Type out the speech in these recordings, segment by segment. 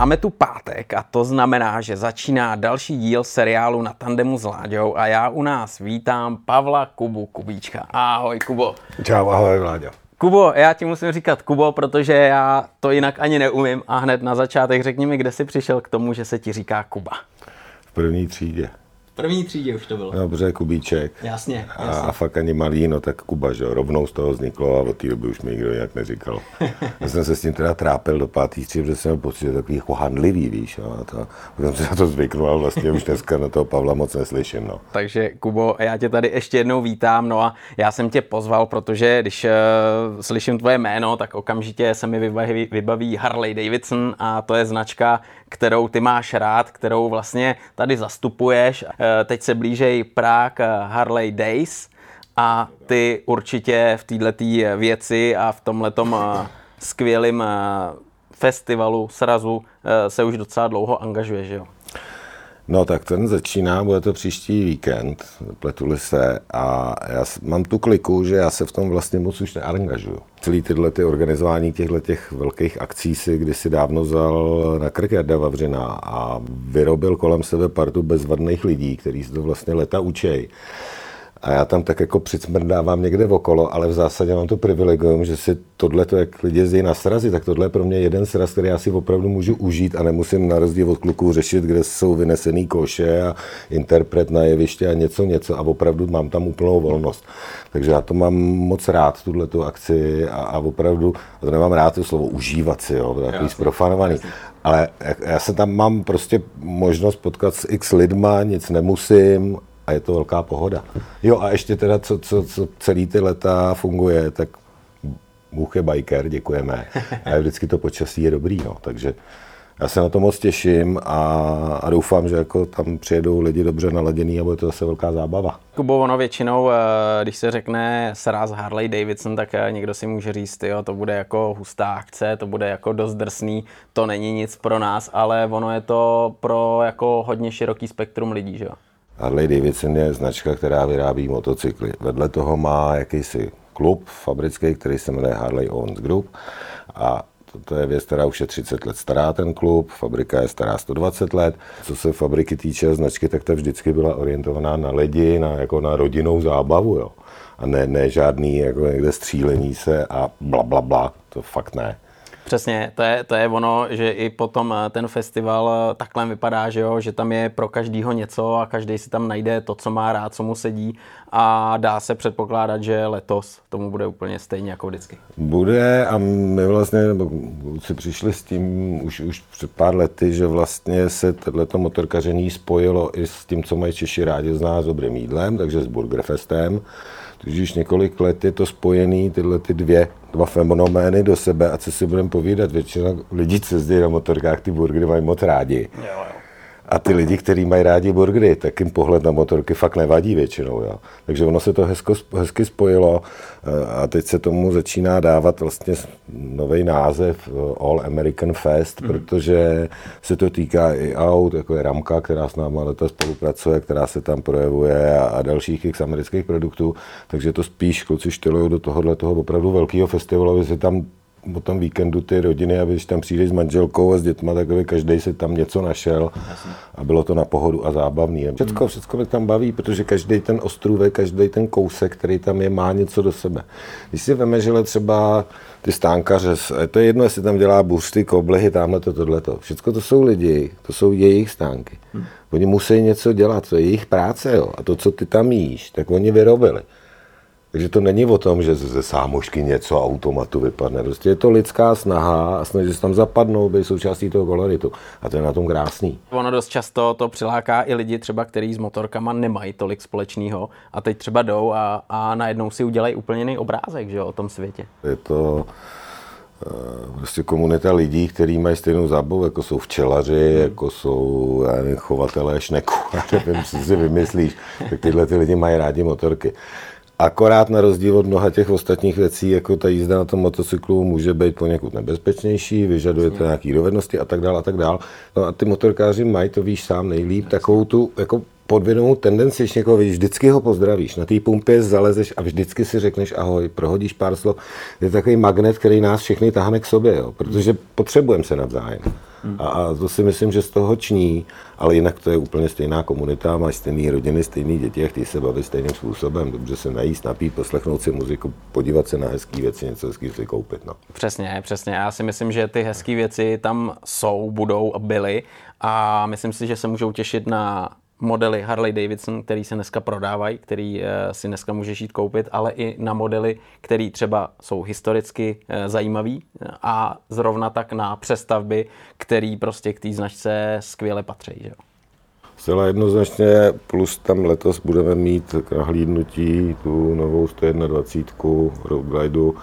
Máme tu pátek a to znamená, že začíná další díl seriálu na tandemu s Láďou a já u nás vítám Pavla Kubu Kubíčka. Ahoj Kubo. Čau, ahoj Vláďo. Kubo, já ti musím říkat Kubo, protože já to jinak ani neumím a hned na začátek řekni mi, kde jsi přišel k tomu, že se ti říká Kuba. V první třídě první třídě už to bylo. Dobře, Kubíček. Jasně, jasně. A fakt ani malý, no tak Kuba, že rovnou z toho vzniklo a od té doby už mi nikdo jinak neříkal. Já jsem se s tím teda trápil do pátý třídy, protože jsem pocit, že takový jako handlivý, víš. No, a to, jsem se na to zvyknul, ale vlastně už dneska na toho Pavla moc neslyším. No. Takže Kubo, já tě tady ještě jednou vítám, no a já jsem tě pozval, protože když uh, slyším tvoje jméno, tak okamžitě se mi vybaví, vybaví Harley Davidson a to je značka, kterou ty máš rád, kterou vlastně tady zastupuješ. Eh, teď se blížej Prague Harley Days a ty určitě v této věci a v tomhletom eh, skvělém eh, festivalu srazu se už docela dlouho angažuješ, jo? No tak ten začíná, bude to příští víkend, pletuli se a já mám tu kliku, že já se v tom vlastně moc už neangažuju. Celý tyhle ty organizování těchto těch velkých akcí si kdysi dávno vzal na krk Jarda Vavřina a vyrobil kolem sebe partu bezvadných lidí, kteří se to vlastně leta učej. A já tam tak jako přicmrdávám někde okolo, ale v zásadě mám to privilegium, že si tohle, jak lidi jezdí na srazy, tak tohle je pro mě jeden sraz, který já si opravdu můžu užít a nemusím na rozdíl od kluků řešit, kde jsou vynesený koše a interpret na jeviště a něco, něco a opravdu mám tam úplnou volnost. Takže já to mám moc rád, tuhle tu akci a, a opravdu, a to nemám rád to slovo užívat si, jo, to je takový zprofanovaný. Ale já se tam mám prostě možnost potkat s x lidma, nic nemusím a je to velká pohoda. Jo a ještě teda, co, co, co celý ty leta funguje, tak Bůh je biker, děkujeme. A vždycky to počasí je dobrý, no, takže já se na to moc těším a, a doufám, že jako tam přijedou lidi dobře naladěný a bude to zase velká zábava. Kubo, ono většinou, eh, když se řekne sraz Harley Davidson, tak eh, někdo si může říct, jo, to bude jako hustá akce, to bude jako dost drsný, to není nic pro nás, ale ono je to pro jako hodně široký spektrum lidí, že jo? Harley Davidson je značka, která vyrábí motocykly. Vedle toho má jakýsi klub fabrický, který se jmenuje Harley Owens Group a to je věc, která už je 30 let stará, ten klub, fabrika je stará 120 let. Co se fabriky týče značky, tak ta vždycky byla orientovaná na lidi, na, jako na rodinnou zábavu, jo. A ne, ne žádný jako někde střílení se a bla, bla, bla, to fakt ne. Přesně, to je, to je ono, že i potom eh, ten festival eh, takhle vypadá, že, jo, že tam je pro každýho něco a každý si tam najde to, co má rád, co mu sedí a dá se předpokládat, že letos tomu bude úplně stejně jako vždycky. Bude a my vlastně si přišli s tím už, už před pár lety, že vlastně se tohleto motorkaření spojilo i s tím, co mají Češi rádi z nás dobrým jídlem, takže s Burgerfestem. Už několik let je to spojený, tyhle ty dvě, dva fenomény do sebe a co si budeme povídat, většina lidí, co jezdí na motorkách, ty burgery mají moc rádi. Jo, jo. A ty lidi, kteří mají rádi burgery, tak jim pohled na motorky fakt nevadí většinou. Jo. Takže ono se to hezko, hezky spojilo eh, a teď se tomu začíná dávat vlastně nový název eh, All American Fest, mm. protože se to týká i aut, jako je Ramka, která s náma leta spolupracuje, která se tam projevuje a, a dalších x amerických produktů. Takže to spíš kluci štylují do tohohle toho opravdu velkého festivalu, aby se tam o tom víkendu ty rodiny a když tam přijdeš s manželkou a s dětma, tak aby každý se tam něco našel a bylo to na pohodu a zábavný. Všechno, všechno mě tam baví, protože každý ten ostrůvek, každý ten kousek, který tam je, má něco do sebe. Když si veme, že třeba ty stánkaře, to je jedno, jestli tam dělá buřty, koblehy, tamhle to, tohleto. Všechno to jsou lidi, to jsou jejich stánky. Hmm. Oni musí něco dělat, to je jejich práce, jo. A to, co ty tam jíš, tak oni vyrobili. Takže to není o tom, že ze sámošky něco automatu vypadne. Prostě je to lidská snaha a snaží se tam zapadnout, být součástí toho koloritu. A to je na tom krásný. Ono dost často to přiláká i lidi třeba, kteří s motorkama nemají tolik společného a teď třeba jdou a, a najednou si udělají úplně jiný obrázek že, o tom světě. Je to eh, prostě komunita lidí, kteří mají stejnou zábavu, jako jsou včelaři, hmm. jako jsou já nevím, chovatelé šneku, nevím, co si vymyslíš, tak tyhle ty lidi mají rádi motorky. Akorát na rozdíl od mnoha těch ostatních věcí, jako ta jízda na tom motocyklu může být poněkud nebezpečnější, vyžaduje to nějaké dovednosti a tak dále a tak dále. No a ty motorkáři mají, to víš sám nejlíp, takovou tu jako podvědomou tendenci, když někoho vidíš, vždycky ho pozdravíš, na té pumpě zalezeš a vždycky si řekneš ahoj, prohodíš pár slov. Je takový magnet, který nás všechny táhne k sobě, jo, protože potřebujeme se navzájem. A, a to si myslím, že z toho ční, ale jinak to je úplně stejná komunita, máš stejné rodiny, stejné děti a chtějí se bavit stejným způsobem, dobře se najíst, napít, poslechnout si muziku, podívat se na hezké věci, něco hezkého si koupit. No. Přesně, přesně. Já si myslím, že ty hezké věci tam jsou, budou a byly a myslím si, že se můžou těšit na modely Harley Davidson, který se dneska prodávají, který eh, si dneska můžeš jít koupit, ale i na modely, které třeba jsou historicky eh, zajímavý a zrovna tak na přestavby, který prostě k té značce skvěle patří. Že? Zcela jednoznačně, plus tam letos budeme mít k nahlídnutí tu novou 121 Road Glideu,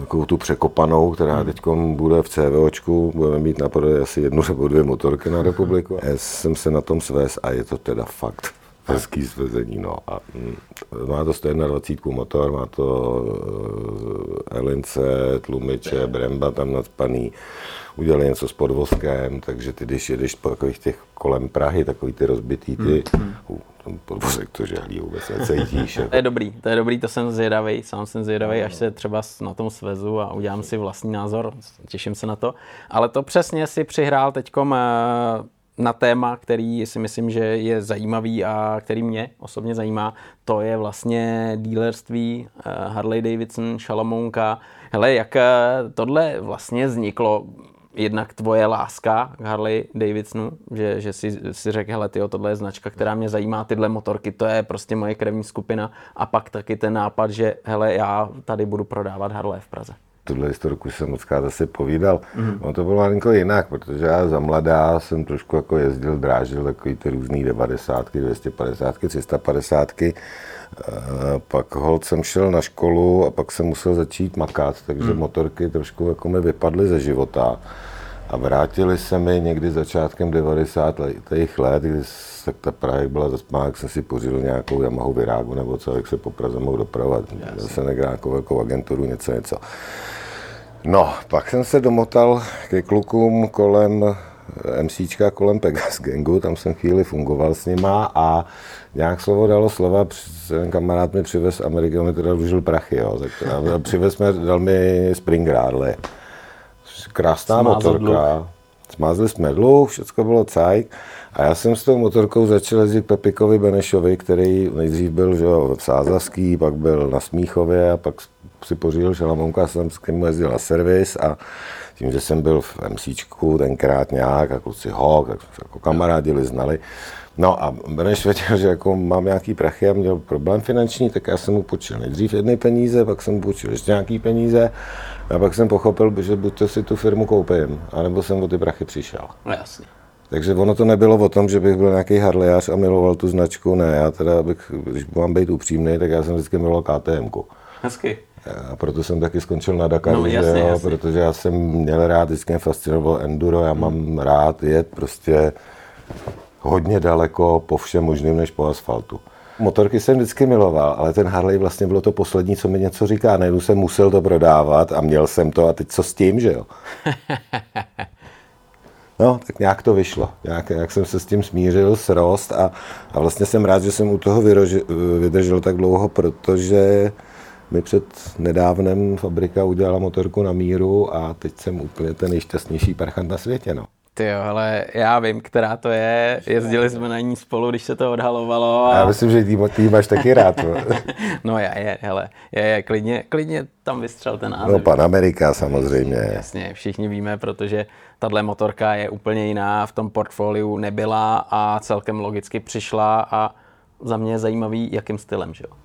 takovou tu překopanou, která hmm. teď bude v CVOčku, budeme mít na prodej asi jednu nebo dvě motorky na republiku. Já jsem se na tom svést a je to teda fakt hezký svezení. No. A mm, má to 121 motor, má to eh, elince, tlumiče, bremba tam nadspaný, udělali něco s podvozkem, takže ty, když jedeš po takových těch kolem Prahy, takový ty rozbitý, ty, hmm. uh, ten podvozek to žehlí vůbec necítíš. to je dobrý, to je dobrý, to jsem zvědavý, sám jsem zvědavý, až se třeba na tom svezu a udělám si vlastní názor, těším se na to. Ale to přesně si přihrál teďkom eh, na téma, který si myslím, že je zajímavý a který mě osobně zajímá, to je vlastně dílerství eh, Harley Davidson, Šalamounka. Hele, jak eh, tohle vlastně vzniklo? jednak tvoje láska k Harley Davidsonu, že, že si, si řekl, hele, tyjo, tohle je značka, která mě zajímá, tyhle motorky, to je prostě moje krevní skupina a pak taky ten nápad, že hele, já tady budu prodávat Harley v Praze tuhle historiku jsem moc krát asi povídal. Mm-hmm. No to bylo malinko jinak, protože já za mladá jsem trošku jako jezdil, drážil takový ty různý 90, 250, 350. Pak hold jsem šel na školu a pak jsem musel začít makat, takže mm. motorky trošku jako mi vypadly ze života. A vrátili se mi někdy začátkem 90. let, kdy tak ta Praha byla zaspána, jak jsem si pořídil nějakou Yamahu Virágu nebo co, jak se po Praze mohl dopravovat. Měl jsem nějakou velkou agenturu, něco, něco. No, pak jsem se domotal ke klukům kolem MCčka kolem Pegas Gangu, tam jsem chvíli fungoval s nima a nějak slovo dalo slova, ten kamarád mi přivez Ameriky, on mi teda dlužil prachy, jo, tak a přivez mi, dal mi Spring Harley. Krásná Smázl motorka, dluh. smázli jsme dluh, všechno bylo cajk. A já jsem s tou motorkou začal jezdit k Pepikovi Benešovi, který nejdřív byl že jo, v Sázavský, pak byl na Smíchově a pak si pořídil šalamounka, jsem s kým jezdil na servis a tím, že jsem byl v MCčku tenkrát nějak a kluci ho, tak jako kamarádi znali. No a Beneš věděl, že jako mám nějaký prachy a měl problém finanční, tak já jsem mu počil nejdřív jedny peníze, pak jsem mu počil ještě nějaký peníze a pak jsem pochopil, že buď to si tu firmu koupím, anebo jsem o ty prachy přišel. No jasně. Takže ono to nebylo o tom, že bych byl nějaký harlejář a miloval tu značku, ne, já teda, bych, když mám být upřímný, tak já jsem vždycky miloval KTM. Hezky. A proto jsem taky skončil na Dakaru, no, jasně, jo, jasně. protože já jsem měl rád, vždycky mě fascinoval enduro, já mám rád jet prostě hodně daleko po všem možným než po asfaltu. Motorky jsem vždycky miloval, ale ten Harley vlastně bylo to poslední, co mi něco říká. Najednou jsem musel to prodávat a měl jsem to a teď co s tím, že jo? No, tak nějak to vyšlo. Nějak, jak jsem se s tím smířil, srost a, a vlastně jsem rád, že jsem u toho vyroži, vydržel tak dlouho, protože mi před nedávnem fabrika udělala motorku na míru a teď jsem úplně ten nejšťastnější parchant na světě. No. Ty jo, ale já vím, která to je. Jezdili jsme na ní spolu, když se to odhalovalo. A... Já myslím, že ty, ty máš taky rád. No, no já je, hele, je, je, klidně, klidně tam vystřel ten název. No, pan Amerika samozřejmě. Jasně, všichni víme, protože tahle motorka je úplně jiná, v tom portfoliu nebyla a celkem logicky přišla a za mě je zajímavý, jakým stylem, že jo?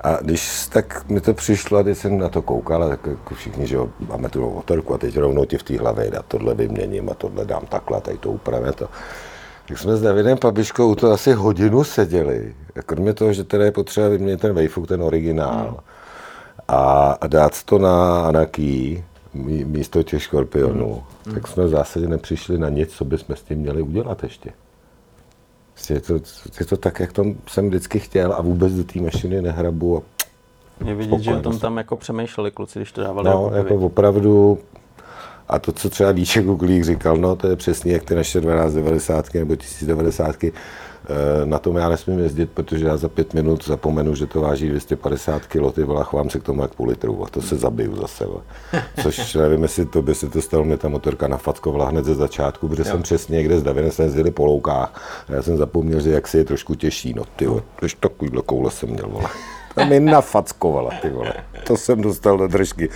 A když tak mi to přišlo, když jsem na to koukal, tak jako všichni, že jo, máme tu motorku a teď rovnou ti v té hlavě a tohle vyměním a tohle dám takhle, tady to upravím to. Tak jsme s Davidem Pabiškou to asi hodinu seděli. Kromě toho, že teda je potřeba vyměnit ten Wayfook, ten originál. Hmm. A dát to na Anaký, místo těch škorpionů, hmm. tak jsme v zásadě nepřišli na nic, co bychom s tím měli udělat ještě. Prostě je to, je to tak, jak to jsem vždycky chtěl a vůbec do té mašiny nehrabu. A je vidět, že tam tam jako přemýšleli kluci, když to dávali. No, jako, jako opravdu A to, co třeba Díček Kuklík říkal, no to je přesně jak ty naše 1290 nebo 1090 eh, na tom já nesmím jezdit, protože já za pět minut zapomenu, že to váží 250 kg, ty vole, chovám se k tomu jak půl litru a to se zabiju zase. Což nevím, jestli to by se to stalo, mě ta motorka nafackovala hned ze začátku, protože jo. jsem přesně někde s Davinem jsme jezdili po loukách a já jsem zapomněl, že jak si je trošku těžší, no ty vole, takovýhle koule jsem měl, vole. Ta mi nafackovala, ty vole. To jsem dostal do držky.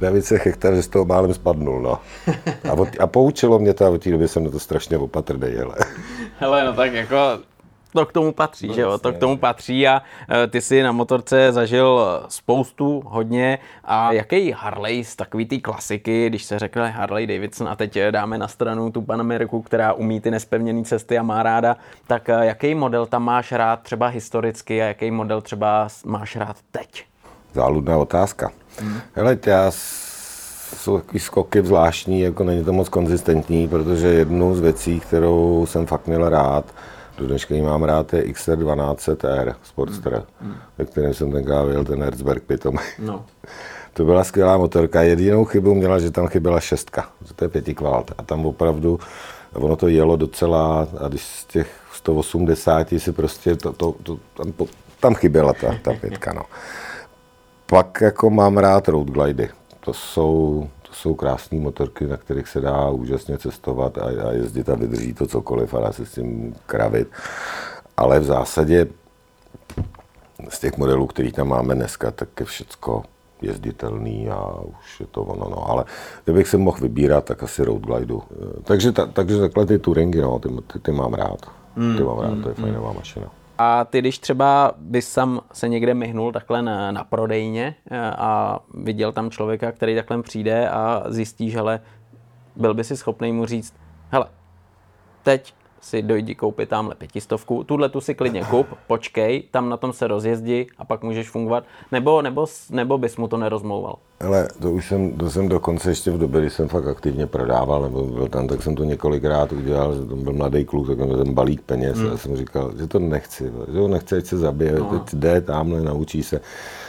Na více hektar, že z toho málem spadnul, no. A, od, a poučilo mě to a od té doby jsem na to strašně opatrný, hele. Hele, no tak jako to k tomu patří, no, že jo, to k tomu patří a e, ty si na motorce zažil spoustu, hodně a jaký Harley z takový ty klasiky, když se řekne Harley Davidson a teď dáme na stranu tu Panameriku, která umí ty nespevněné cesty a má ráda, tak e, jaký model tam máš rád třeba historicky a jaký model třeba máš rád teď? Záludná otázka. Hmm. Hele, já jsou takový skoky zvláštní, jako není to moc konzistentní, protože jednu z věcí, kterou jsem fakt měl rád, do dneška mám rád, je XR1200R Sportster, mm. ve kterém jsem tenkrát vyjel ten Herzberg pitom. No. to byla skvělá motorka. Jedinou chybu měla, že tam chyběla šestka, že to je pětikvalt. A tam opravdu, ono to jelo docela, a když z těch 180 si prostě, to, to, to, tam, tam chyběla ta, ta pětka. No. Pak jako mám rád road glidy. To jsou, jsou krásné motorky, na kterých se dá úžasně cestovat a, a jezdit a vydrží to cokoliv a dá se s tím kravit. Ale v zásadě z těch modelů, který tam máme dneska, tak je všecko jezditelný a už je to ono, no. Ale kdybych se mohl vybírat, tak asi road glidu. Takže, ta, takže takhle ty touringy, no, ty, ty, ty mám rád. Ty mám rád, to je hmm, fajnová mašina. A ty, když třeba bys sam se někde myhnul takhle na, na prodejně eh, a viděl tam člověka, který takhle přijde a zjistí, že hele, byl by si schopný mu říct, hele, teď si dojdi koupit tamhle pětistovku, tuhle tu si klidně kup, počkej, tam na tom se rozjezdi a pak můžeš fungovat, nebo, nebo, nebo bys mu to nerozmlouval? Ale to už jsem, to jsem dokonce ještě v době, kdy jsem fakt aktivně prodával, nebo byl tam, tak jsem to několikrát udělal, že tam byl mladý kluk, tak měl ten balík peněz hmm. a já jsem říkal, že to nechci, že ho nechce, ať se zabije, no. teď jde tamhle, naučí se.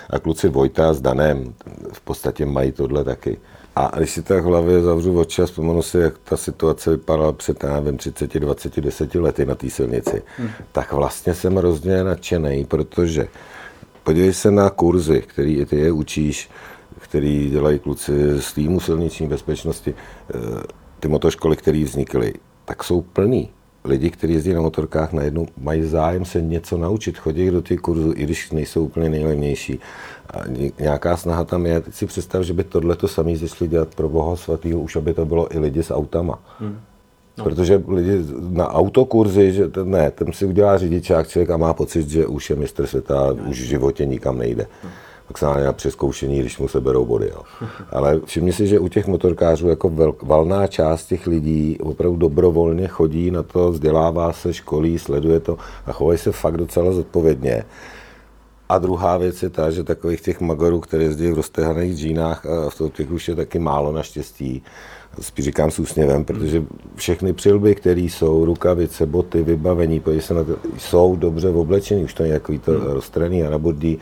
A kluci Vojta s Danem v podstatě mají tohle taky. A když si tak v hlavě zavřu oči a vzpomenu si, jak ta situace vypadala před, já nevím, 30, 20, 10 lety na té silnici, hmm. tak vlastně jsem hrozně nadšený, protože podívej se na kurzy, který ty je učíš, který dělají kluci z týmu silniční bezpečnosti, eh, ty motoškoly, které vznikly, tak jsou plný lidi, kteří jezdí na motorkách, najednou mají zájem se něco naučit, chodí do těch kurzů, i když nejsou úplně nejlevnější. A nějaká snaha tam je. Teď si představ, že by tohle to samý zešli dělat pro boha svatýho, už aby to bylo i lidi s autama. Hmm. No. Protože lidi na autokurzy, že ten, ne, ten si udělá řidičák člověk a má pocit, že už je mistr světa, no. už v životě nikam nejde. No maximálně na přeskoušení, když mu se berou body. Jo. Ale všimni si, že u těch motorkářů jako velk, valná část těch lidí opravdu dobrovolně chodí na to, vzdělává se, školí, sleduje to a chovají se fakt docela zodpovědně. A druhá věc je ta, že takových těch magorů, které jezdí v roztehaných džínách, v těch už je taky málo naštěstí, spíš říkám s úsměvem, protože všechny přilby, které jsou, rukavice, boty, vybavení, se na to, jsou dobře oblečený, už to je takový to hmm. roztraný a nabodlý,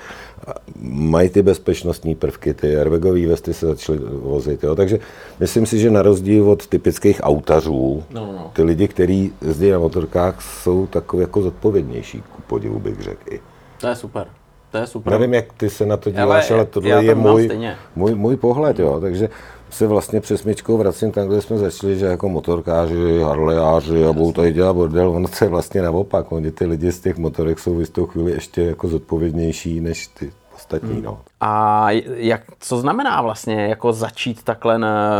mají ty bezpečnostní prvky, ty airbagové vesty se začaly vozit, jo? takže myslím si, že na rozdíl od typických autařů, no, no. ty lidi, kteří jezdí na motorkách, jsou takový jako zodpovědnější, ku podivu bych řekl i. To je super. To je super. Nevím, jak ty se na to díváš, ale, ale tohle je můj, můj, můj pohled. Jo. Takže se vlastně přes myčkou vracím tam, kde jsme začali, že jako motorkáři, harlejáři a budou tady dělat bordel, ono to je vlastně naopak. Oni ty lidi z těch motorek jsou v jistou chvíli ještě jako zodpovědnější než ty ostatní. Hmm. No. A jak, co znamená vlastně jako začít takhle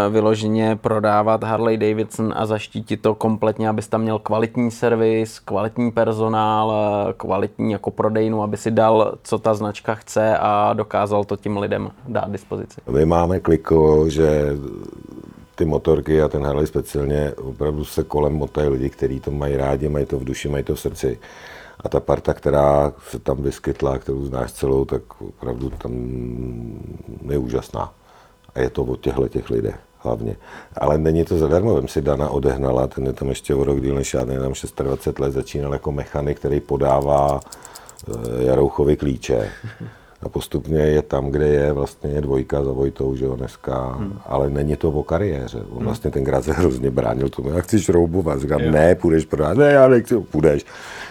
vyloženě prodávat Harley Davidson a zaštítit to kompletně, abys tam měl kvalitní servis, kvalitní personál, kvalitní jako prodejnu, aby si dal, co ta značka chce a dokázal to tím lidem dát dispozici? My máme kliko, že ty motorky a ten Harley speciálně opravdu se kolem motají lidi, kteří to mají rádi, mají to v duši, mají to v srdci. A ta parta, která se tam vyskytla, kterou znáš celou, tak opravdu tam je úžasná. A je to o těchto těch lidech hlavně. Ale není to zadarmo, vem si Dana odehnala, ten je tam ještě o rok díl než já, tam 26 let, začínal jako mechanik, který podává eh, Jarouchovi klíče. A postupně je tam, kde je, vlastně je dvojka za Vojtou, že jo, dneska, hmm. ale není to o kariéře. On hmm. vlastně tenkrát se hrozně bránil tomu, jak chceš šroubovat, říkám, jo. ne, půjdeš prodat, ne, já nechci, půjdeš.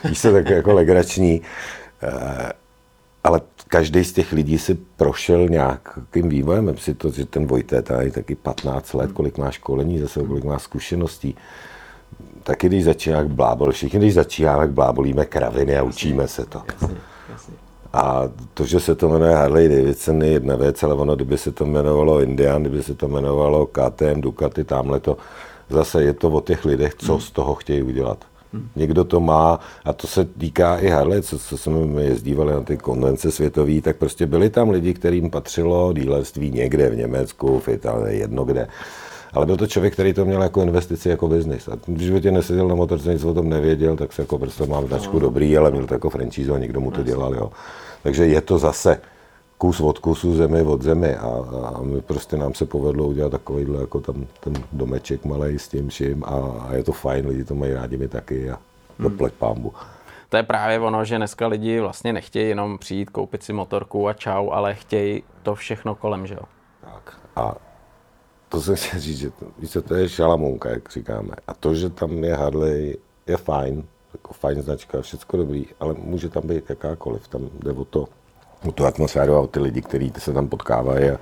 Víš se tak jako legrační. Eh, ale každý z těch lidí si prošel nějakým vývojem. Vem si to, že ten Vojté tady taky 15 let, hmm. kolik má školení zase, kolik má zkušeností. Taky když začíná jak blábol, všichni když začíná jak blábolíme kraviny a učíme se to. Jasně, jasně. A to, že se to jmenuje Harley Davidson je jedna věc, ale ono, kdyby se to jmenovalo Indian, kdyby se to jmenovalo KTM, Ducati, tamhle to, zase je to o těch lidech, co hmm. z toho chtějí udělat. Hmm. Někdo to má, a to se týká i Harley, co, co jsme jezdívali na ty konvence světové, tak prostě byli tam lidi, kterým patřilo dílerství někde v Německu, v Itálii, jedno kde. Ale byl to člověk, který to měl jako investici, jako biznis. A když by tě neseděl na motorce, nic o tom nevěděl, tak se jako prostě mám značku no. dobrý, ale měl to jako franchise a někdo mu to dělal. Jo. Takže je to zase kus od kusu, zemi od zemi a, a my prostě nám se povedlo udělat takovýhle jako tam ten domeček malý s tím vším a, a je to fajn, lidi to mají rádi mi taky a hmm. doplať pámbu. To je právě ono, že dneska lidi vlastně nechtějí jenom přijít, koupit si motorku a čau, ale chtějí to všechno kolem, že jo? Tak a to jsem chtěl říct, že to, víš, to je šalamounka, jak říkáme. A to, že tam je Harley, je fajn, jako fajn značka, všechno dobrý, ale může tam být jakákoliv. Tam jde o to, o tu atmosféru a o ty lidi, kteří se tam potkávají a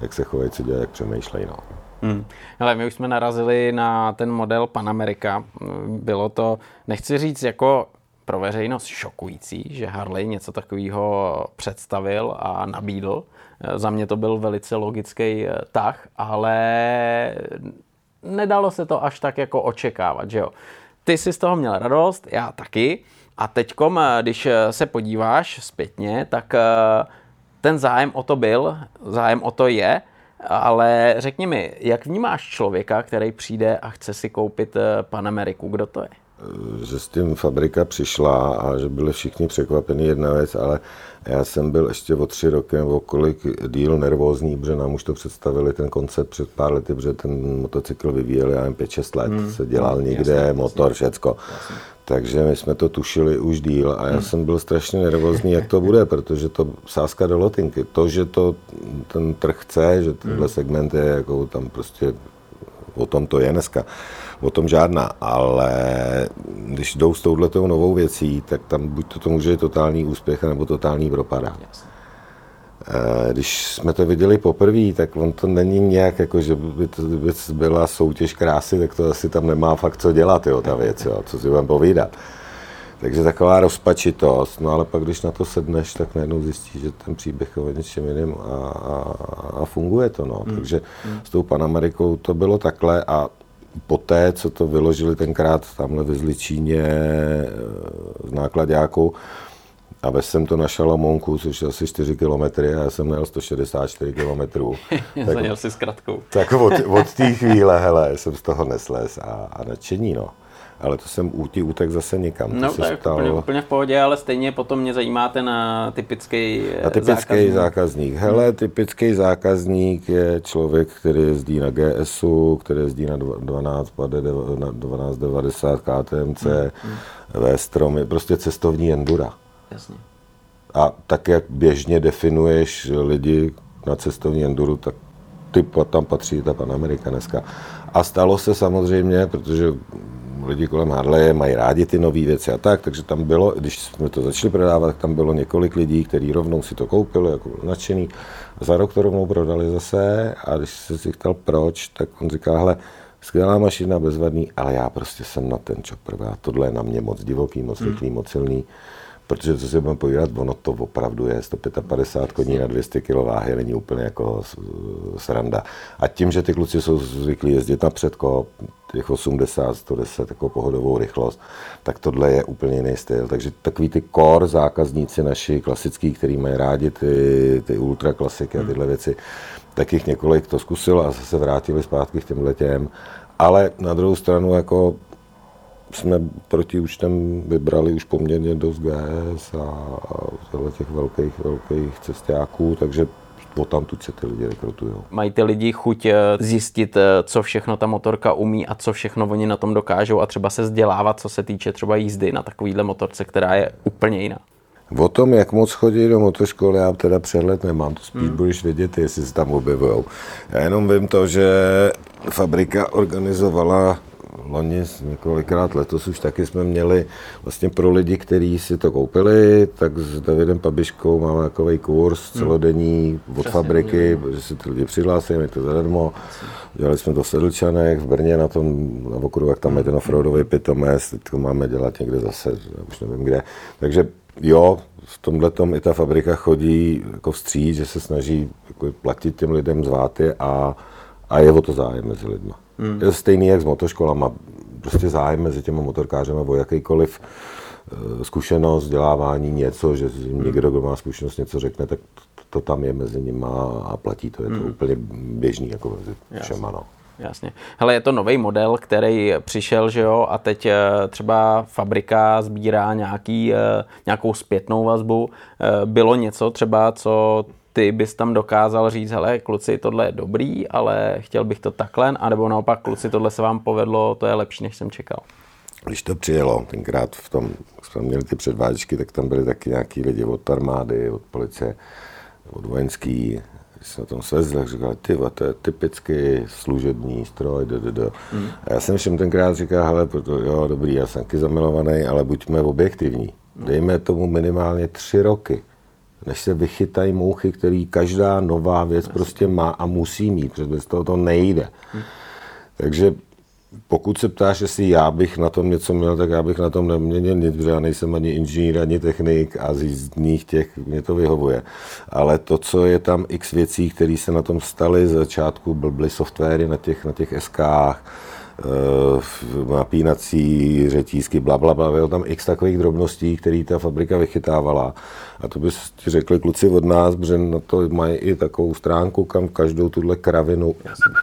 jak se chovají, co dělají, jak přemýšlejí. No. Hmm. Hele, my už jsme narazili na ten model Panamerika. Bylo to, nechci říct jako pro veřejnost šokující, že Harley něco takového představil a nabídl. Za mě to byl velice logický eh, tah, ale nedalo se to až tak jako očekávat, že jo. Ty jsi z toho měl radost, já taky. A teďkom, eh, když eh, se podíváš zpětně, tak ten zájem o to byl, zájem o to je, ale řekni mi, jak vnímáš člověka, který přijde a chce si koupit Panameriku, kdo to je? Že s tím fabrika přišla a že byli všichni překvapení jedna věc, ale já jsem byl ještě o tři roky nebo kolik díl nervózní, protože nám už to představili ten koncept před pár lety, protože ten motocykl vyvíjeli, já 5-6 let, hmm. se dělal hmm, někde, jasný, motor, jasný. všecko. Jasný. Takže my jsme to tušili už díl a já hmm. jsem byl strašně nervózní, jak to bude, protože to sázka do lotinky. To, že to ten trh chce, že tenhle hmm. segment je jako tam prostě o tom to je dneska o tom žádná, ale když jdou s touhletou novou věcí, tak tam buď to, to může být totální úspěch, nebo totální propada. Eh, když jsme to viděli poprvé, tak on to není nějak jako, že by to byla soutěž krásy, tak to asi tam nemá fakt co dělat, jo, ta věc, jo, co si budeme povídat. Takže taková rozpačitost, no ale pak když na to sedneš, tak najednou zjistíš, že ten příběh je o něčem jiném a, a, a funguje to. No. Mm. Takže mm. s tou Panamerikou to bylo takhle a poté, co to vyložili tenkrát tamhle ve Zličíně s eh, nákladňákou, a ve jsem to na Šalamonku, což je asi 4 km, a já jsem měl 164 km. tak, si zkratkou. tak od, od té chvíle, hele, jsem z toho neslez a, a nadšení, no ale to jsem útí útek zase nikam. No, to je ptal... úplně, úplně v pohodě, ale stejně potom mě zajímá ten eh, typický eh, A typický zákazník. zákazník. Hele, typický zákazník je člověk, který jezdí na GSu, který jezdí na 12, na 1290 KTMC, hmm. hmm. ve stromy, prostě cestovní endura. Jasně. A tak, jak běžně definuješ lidi na cestovní enduru, tak ty tam patří ta Panamerika dneska. A stalo se samozřejmě, protože lidi kolem Harley mají rádi ty nové věci a tak, takže tam bylo, když jsme to začali prodávat, tak tam bylo několik lidí, kteří rovnou si to koupili, jako nadšený. A za rok to rovnou prodali zase a když se si ptal proč, tak on říká, hele, skvělá mašina, bezvadný, ale já prostě jsem na ten čopr, a tohle je na mě moc divoký, moc rychlý, moc silný protože co si budeme povídat, ono to opravdu je 155 koní na 200 kg váhy, není úplně jako sranda. A tím, že ty kluci jsou zvyklí jezdit na předko, těch 80, 110 jako pohodovou rychlost, tak tohle je úplně jiný styl. Takže takový ty core zákazníci naši klasický, který mají rádi ty, ty ultra klasiky a tyhle věci, tak jich několik to zkusilo a zase vrátili zpátky k těm letěm. Ale na druhou stranu jako jsme proti účtem vybrali už poměrně dost GS a, a těch velkých, velkých cestáků, takže o tam tu se ty lidi rekrutují. Mají ty lidi chuť eh, zjistit, eh, co všechno ta motorka umí a co všechno oni na tom dokážou a třeba se vzdělávat, co se týče třeba jízdy na takovýhle motorce, která je úplně jiná. O tom, jak moc chodí do motoškoly, já teda přehled nemám, to spíš hmm. budeš vědět, jestli se tam objevují. Já jenom vím to, že fabrika organizovala loni několikrát letos už taky jsme měli vlastně pro lidi, kteří si to koupili, tak s Davidem Pabiškou máme takový kurz hmm. celodenní od Přesně, fabriky, že si ty lidi přihlásí, je to zadarmo. Dělali jsme to v Sedlčanech, v Brně na tom, na okruhu, jak tam je ten offroadový pitomes, teď to máme dělat někde zase, už nevím kde. Takže jo, v tomhle i ta fabrika chodí jako vstříc, že se snaží jako platit těm lidem zváty a, a je o to zájem mezi lidmi. Hmm. Je stejný jak s motoškolama. Prostě zájem mezi těmi motorkářemi o jakýkoliv eh, zkušenost, vzdělávání, něco, že hmm. někdo, kdo má zkušenost, něco řekne, tak to tam je mezi nimi a platí to. Je to hmm. úplně běžný jako mezi všema. No. Jasně. Hele, je to nový model, který přišel, že jo, a teď eh, třeba fabrika sbírá nějaký, eh, nějakou zpětnou vazbu. Bylo něco třeba, co ty bys tam dokázal říct, hele, kluci, tohle je dobrý, ale chtěl bych to takhle, anebo naopak, kluci, tohle se vám povedlo, to je lepší, než jsem čekal. Když to přijelo, tenkrát v tom, jak jsme měli ty předváděčky, tak tam byli taky nějaký lidi od armády, od policie, od vojenský, když se na tom svezli, tak říkali, ty, to je typický služební stroj, d, d, d. Hmm. A já jsem všem tenkrát říkal, hele, proto, jo, dobrý, já jsem taky zamilovaný, ale buďme objektivní. Dejme tomu minimálně tři roky než se vychytají mouchy, který každá nová věc prostě má a musí mít, protože bez toho to nejde. Takže pokud se ptáš, jestli já bych na tom něco měl, tak já bych na tom neměnil nic, protože já nejsem ani inženýr, ani technik a z jízdních těch mě to vyhovuje. Ale to, co je tam x věcí, které se na tom staly z začátku, byly softwary na těch, na těch SKách, napínací řetízky, bla, bla, bla, bylo tam x takových drobností, které ta fabrika vychytávala. A to by ti řekli kluci od nás, protože na to mají i takovou stránku, kam každou tuhle kravinu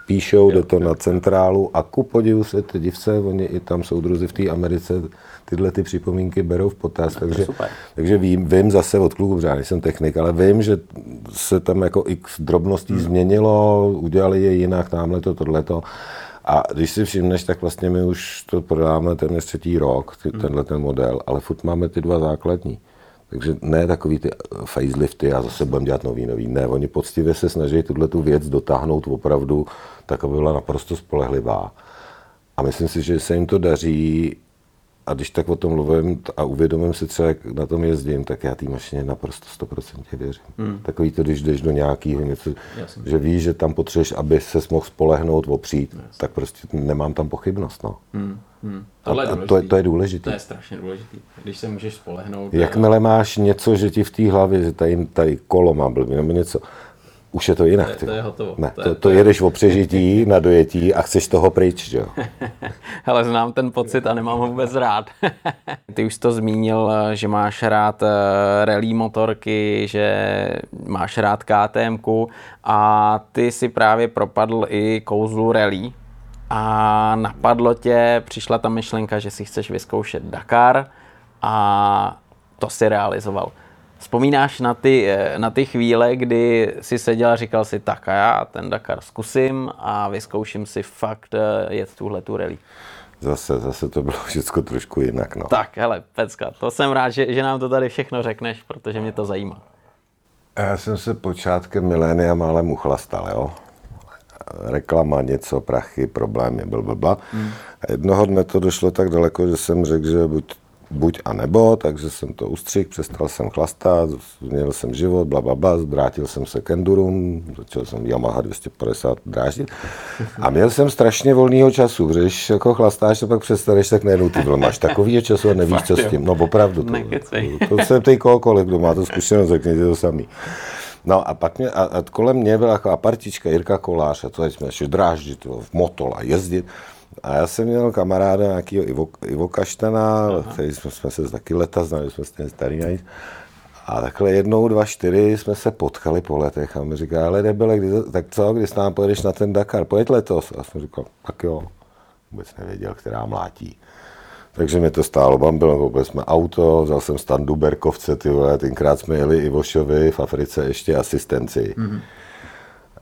píšou, jde to na centrálu a ku podivu se ty divce, oni i tam jsou druzy v té Americe, tyhle ty připomínky berou v potaz, takže, takže vím, vím zase od klubu, protože já nejsem technik, ale vím, že se tam jako x drobností hmm. změnilo, udělali je jinak, tamhle to, tohleto. A když si všimneš, tak vlastně my už to prodáváme téměř třetí rok, ty, hmm. tenhle ten model, ale furt máme ty dva základní. Takže ne takový ty facelifty a zase budeme dělat nový, nový. Ne, oni poctivě se snaží tuhle tu věc dotáhnout opravdu tak, aby byla naprosto spolehlivá. A myslím si, že se jim to daří a když tak o tom mluvím a uvědomím si třeba, jak na tom jezdím, tak já té mašině naprosto 100% věřím. Hmm. Takový to, když jdeš do nějakého něco, Jasně. že víš, že tam potřebuješ, aby se mohl spolehnout, opřít, Jasně. tak prostě nemám tam pochybnost. No. Hmm. Hmm. A, a to, je, to je důležité. To je strašně důležité, když se můžeš spolehnout. Jakmile máš něco, že ti v té hlavě, že tady, tady kolo má blbý, nebo něco, už je to jinak. To, je, to je hotovo. Ne, to, to, to, jedeš o přežití, na dojetí a chceš toho pryč, jo? Hele, znám ten pocit a nemám ho vůbec rád. Ty už to zmínil, že máš rád eh, rally motorky, že máš rád KTM a ty si právě propadl i kouzlu rally a napadlo tě, přišla ta myšlenka, že si chceš vyzkoušet Dakar a to si realizoval. Vzpomínáš na ty, eh, na ty chvíle, kdy si seděl a říkal si, tak a já ten Dakar zkusím a vyzkouším si fakt eh, jet tuhle tu rally. Zase, zase to bylo všechno trošku jinak. No. Tak, hele, Pecka, to jsem rád, že, že nám to tady všechno řekneš, protože mě to zajímá. Já jsem se počátkem milénia málem uchlastal, jo. Reklama, něco, prachy, problémy, blablabla. Hmm. A jednoho dne to došlo tak daleko, že jsem řekl, že buď buď a nebo, takže jsem to ustřihl, přestal jsem chlastat, měl jsem život, bla, bla, bla, vrátil jsem se k endurům, začal jsem Yamaha 250 dráždit a měl jsem strašně volného času, protože když jako chlastáš a pak přestaneš, tak najednou ty máš takový času a nevíš, co s tím. No opravdu, to, to, to jsem tej kohokoliv, kdo má to zkušenost, řekněte to samý. No a pak mě, a, a kolem mě byla taková partička Jirka Kolář, a to jsme ještě dráždit v motol a jezdit. A já jsem měl kamaráda nějakého Ivo, Ivo Kaštana, který jsme, jsme se taky leta znali, jsme stejně starý najít. A takhle jednou, dva, čtyři jsme se potkali po letech a mi říká, ale debile, kdy, tak co, když nám pojedeš na ten Dakar, pojď letos. A jsem říkal, tak jo, vůbec nevěděl, která mlátí. Takže mi to stálo bambil, koupili jsme auto, vzal jsem standu Berkovce, ty vole, tenkrát jsme jeli Ivošovi v Africe ještě asistenci. Mm-hmm.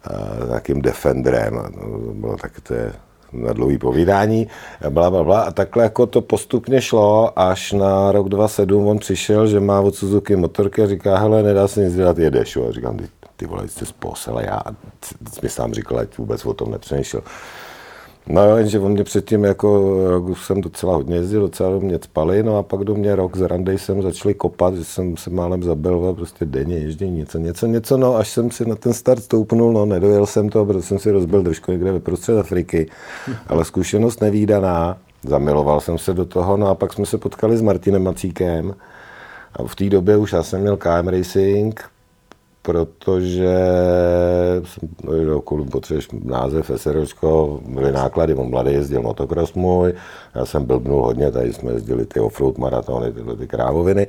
A, nějakým Defenderem, a no, bylo tak, to je na dlouhý povídání, bla, bla, bla. A takhle jako to postupně šlo, až na rok 2007 on přišel, že má od Suzuki motorky a říká, hele, nedá se nic dělat, jedeš. A říkám, ty, ty vole, jste sposel, já mi sám říkal, ať vůbec o tom nepřemýšlel. No jenže on mě předtím jako, jako jsem docela hodně jezdil, docela do mě spali, no a pak do mě rok z randy jsem začali kopat, že jsem se málem zabil, prostě denně ježdění, něco, něco, něco, no až jsem si na ten start stoupnul, no nedojel jsem to, protože jsem si rozbil držku někde ve prostřed Afriky, ale zkušenost nevýdaná, zamiloval jsem se do toho, no a pak jsme se potkali s Martinem Macíkem, a v té době už já jsem měl KM Racing, protože jsem, kvůli potřebuješ název SROčko, byly náklady, on mladý jezdil motocross můj, já jsem blbnul hodně, tady jsme jezdili ty offroad maratony, tyhle ty krávoviny.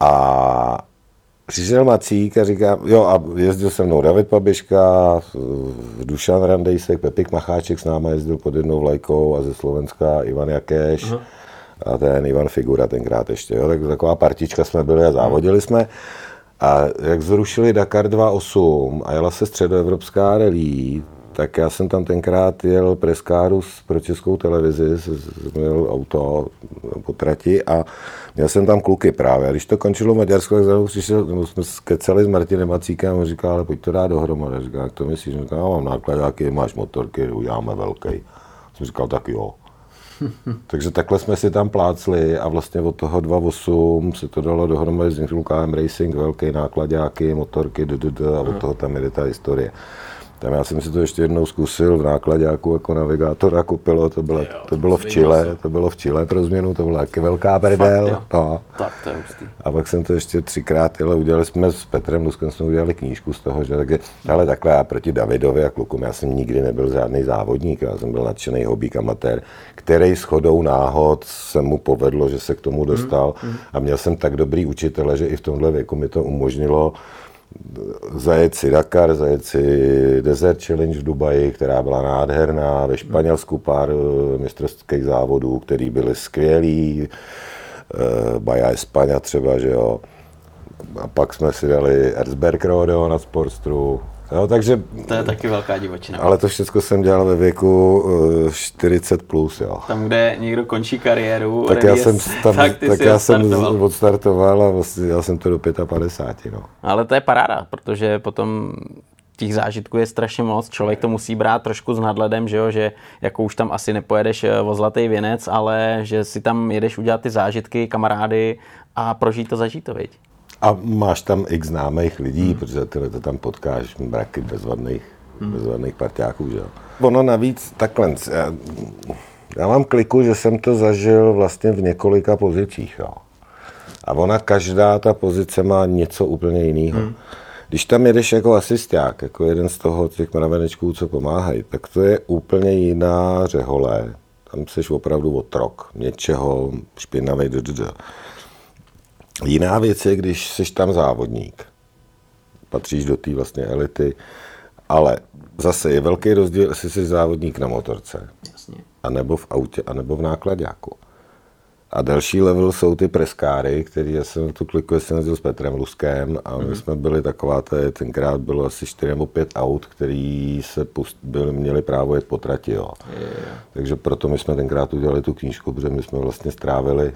A přišel Macík a říká, jo a jezdil se mnou David Pabiška, Dušan Randejsek, Pepik Macháček s náma jezdil pod jednou vlajkou a ze Slovenska Ivan Jakeš. Uh-huh. A ten Ivan Figura tenkrát ještě, jo, tak taková partička jsme byli a závodili jsme. A jak zrušili Dakar 2.8 a jela se středoevropská rally, tak já jsem tam tenkrát jel preskáru pro českou televizi, měl auto po trati a měl jsem tam kluky právě. A když to končilo Maďarsko, tak znovu přišel, nebo jsme skecali s Martinem Macíkem a on říkal, ale pojď to dát dohromady. Říkal, jak to myslíš? Říkal, já mám nákladáky, máš motorky, uděláme velký. Jsem říkal, tak jo. Takže takhle jsme si tam plácli a vlastně od toho 2.8 se to dalo dohromady s KM Racing, velké nákladáky, motorky, a od toho tam jde ta historie. Tam já jsem si to ještě jednou zkusil v nákladáku jako navigátor a kupilo, to bylo, to bylo v Chile, to bylo v Chile pro změnu, to byla taky velká prdel. no. Tak to je hustý. A pak jsem to ještě třikrát, ale udělali jsme s Petrem Luskem, jsme udělali knížku z toho, že takže, ale takhle já proti Davidovi a klukům, já jsem nikdy nebyl žádný závodník, já jsem byl nadšený hobík amatér, který s chodou náhod se mu povedlo, že se k tomu dostal mm, mm. a měl jsem tak dobrý učitele, že i v tomhle věku mi to umožnilo zajet si Dakar, zajet si Desert Challenge v Dubaji, která byla nádherná, ve Španělsku pár eh, mistrovských závodů, které byly skvělý, eh, Baja España třeba, že jo. A pak jsme si dali Erzberg Rodeo na Sportstru, Jo, takže, to je taky velká divočina. Ale to všechno jsem dělal ve věku 40 plus, jo. Tam, kde někdo končí kariéru, tak já jsem, tam, tak, tak já jsem odstartoval a vlastně já jsem to do 55. No. Ale to je paráda, protože potom těch zážitků je strašně moc. Člověk to musí brát trošku s nadhledem, že jo, že jako už tam asi nepojedeš eh, o zlatý věnec, ale že si tam jedeš udělat ty zážitky, kamarády a prožít to, zažít to, viď? A máš tam x známých lidí, hmm. protože tyhle to tam potkáš, mraky bezvadných, hmm. bezvadných partiáků, že jo. Ono navíc takhle, já, já mám kliku, že jsem to zažil vlastně v několika pozicích, jo. A ona každá ta pozice má něco úplně jiného. Hmm. Když tam jedeš jako asisták, jako jeden z toho těch mravenečků, co pomáhají, tak to je úplně jiná řehole. Tam jsi opravdu otrok něčeho, špinavý, Jiná věc je, když jsi tam závodník, patříš do té vlastně elity, ale zase je velký rozdíl, jestli jsi závodník na motorce, Jasně. a nebo v autě, a nebo v nákladňáku. A další level jsou ty preskáry, který já jsem tu kliku jsem jezdil s Petrem Luskem a my mm. jsme byli taková, to tenkrát bylo asi 4 nebo 5 aut, který se pust, byli, měli právo jet po trati. Jo. Je, je. Takže proto my jsme tenkrát udělali tu knížku, protože my jsme vlastně strávili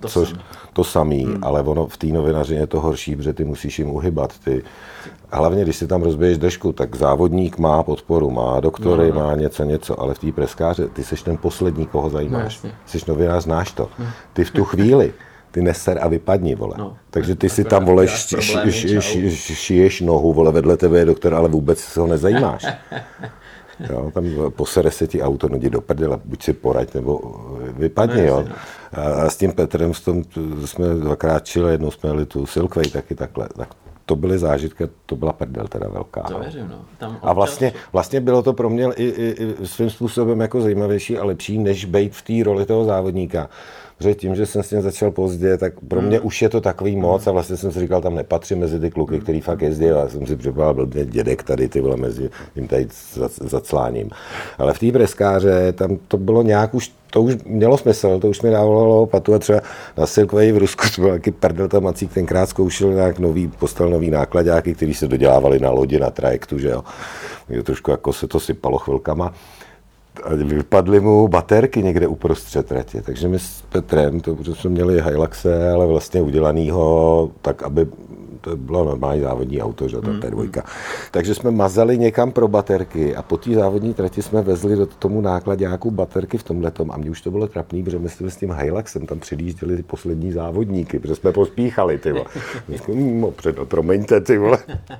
to což, samý. to samý, hmm. ale ono v té novinařině je to horší, protože ty musíš jim uhybat. Ty. Hlavně, když si tam rozbiješ držku, tak závodník má podporu, má doktory, no, no. má něco, něco, ale v té preskáře ty jsi ten poslední, koho zajímáš. No, jsi novinář, znáš to. No. Ty v tu chvíli, ty neser a vypadni, vole. No, Takže ty si tam, vole, šiješ nohu, vole, vedle tebe je doktor, ale vůbec se ho nezajímáš. Jo, tam posere se ti auto, no do prdele, buď si poraď, nebo vypadni, jo. A s tím Petrem s tom, jsme dvakrát čili, jednou jsme jeli tu Silkway taky takhle. Tak to byly zážitky, to byla prdel teda velká. To no. věřím, no. Tam a vlastně, vlastně bylo to pro mě i, i, i svým způsobem jako zajímavější a lepší, než být v té roli toho závodníka protože tím, že jsem s tím začal pozdě, tak pro mě hmm. už je to takový moc a vlastně jsem si říkal, tam nepatřím mezi ty kluky, který fakt jezdí a jsem si připadal blbně dědek tady, ty vole, mezi tím tady zacláním. Ale v té breskáře tam to bylo nějak už to už mělo smysl, to už mi dávalo patu a třeba na Silkvej v Rusku to byl taky prdel tam Macík tenkrát zkoušel nějak nový, postal nový nákladáky, který se dodělávali na lodi, na trajektu, že jo. Je trošku jako se to sypalo chvilkama. A vypadly mu baterky někde uprostřed tratě. Takže my s Petrem, to, protože jsme měli Hiluxe, ale vlastně udělanýho tak, aby to bylo normální závodní auto, že ta mm, dvojka. Takže jsme mazali někam pro baterky a po té závodní trati jsme vezli do tomu nějakou baterky v tomhle a mě už to bylo trapný, protože my jsme s tím Hiluxem tam přilížděli ty poslední závodníky, protože jsme pospíchali, ty vole. No, před, promiňte, ty vole.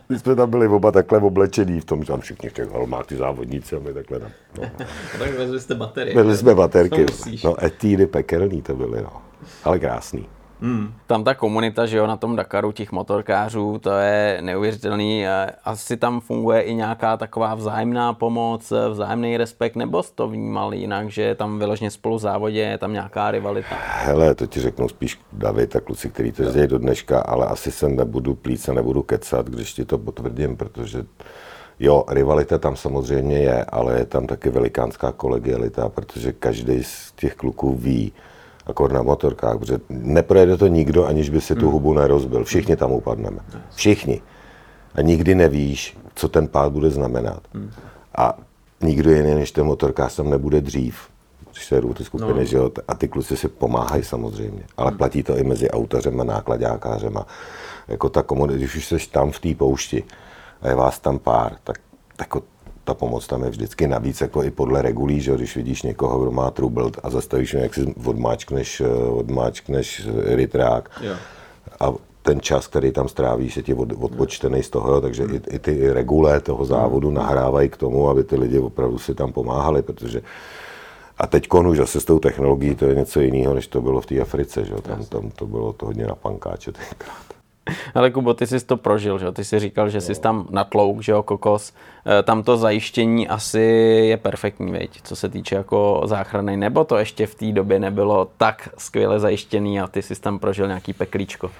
My jsme tam byli oba takhle oblečení v tom, že tam všichni v těch ty závodníci a my takhle. No. no. tak vezli jste baterie. Vezli jsme baterky. No, etídy pekelný to byly, no. Ale krásný. Hmm. Tam ta komunita, že jo, na tom Dakaru těch motorkářů, to je neuvěřitelný. Asi tam funguje i nějaká taková vzájemná pomoc, vzájemný respekt, nebo jsi to vnímal jinak, že je tam vyloženě spolu závodě, je tam nějaká rivalita? Hele, to ti řeknou spíš David a kluci, který to jezdí do dneška, ale asi se nebudu plít a nebudu kecat, když ti to potvrdím, protože Jo, rivalita tam samozřejmě je, ale je tam taky velikánská kolegialita, protože každý z těch kluků ví, akor na motorkách, protože neprojede to nikdo, aniž by si tu hmm. hubu nerozbil. Všichni tam upadneme. Všichni. A nikdy nevíš, co ten pád bude znamenat. Hmm. A nikdo jiný než ten motorkář tam nebude dřív. Když se ty skupiny, no. že jo, a ty kluci si pomáhají samozřejmě. Ale hmm. platí to i mezi autařema, nákladákářema. Jako ta když už jsi tam v té poušti a je vás tam pár, tak jako ta pomoc tam je vždycky navíc, jako i podle regulí, že když vidíš někoho, kdo má trubl a zastavíš ho, jak si odmáčkneš, eh, odmáčkneš ritrák a ten čas, který tam strávíš, je ti od, odpočtený z toho, takže hmm. i, i ty regule toho závodu hmm. nahrávají k tomu, aby ty lidi opravdu si tam pomáhali, protože a teď už zase s tou technologií to je něco jiného, než to bylo v té Africe, že? Tam, tam to bylo to hodně na pankáče tenkrát. Ale Kubo, ty jsi to prožil, že? Ty jsi říkal, že jsi tam natlouk, že jo, kokos. E, tam to zajištění asi je perfektní, veď, co se týče jako záchrany, nebo to ještě v té době nebylo tak skvěle zajištěný a ty jsi tam prožil nějaký peklíčko?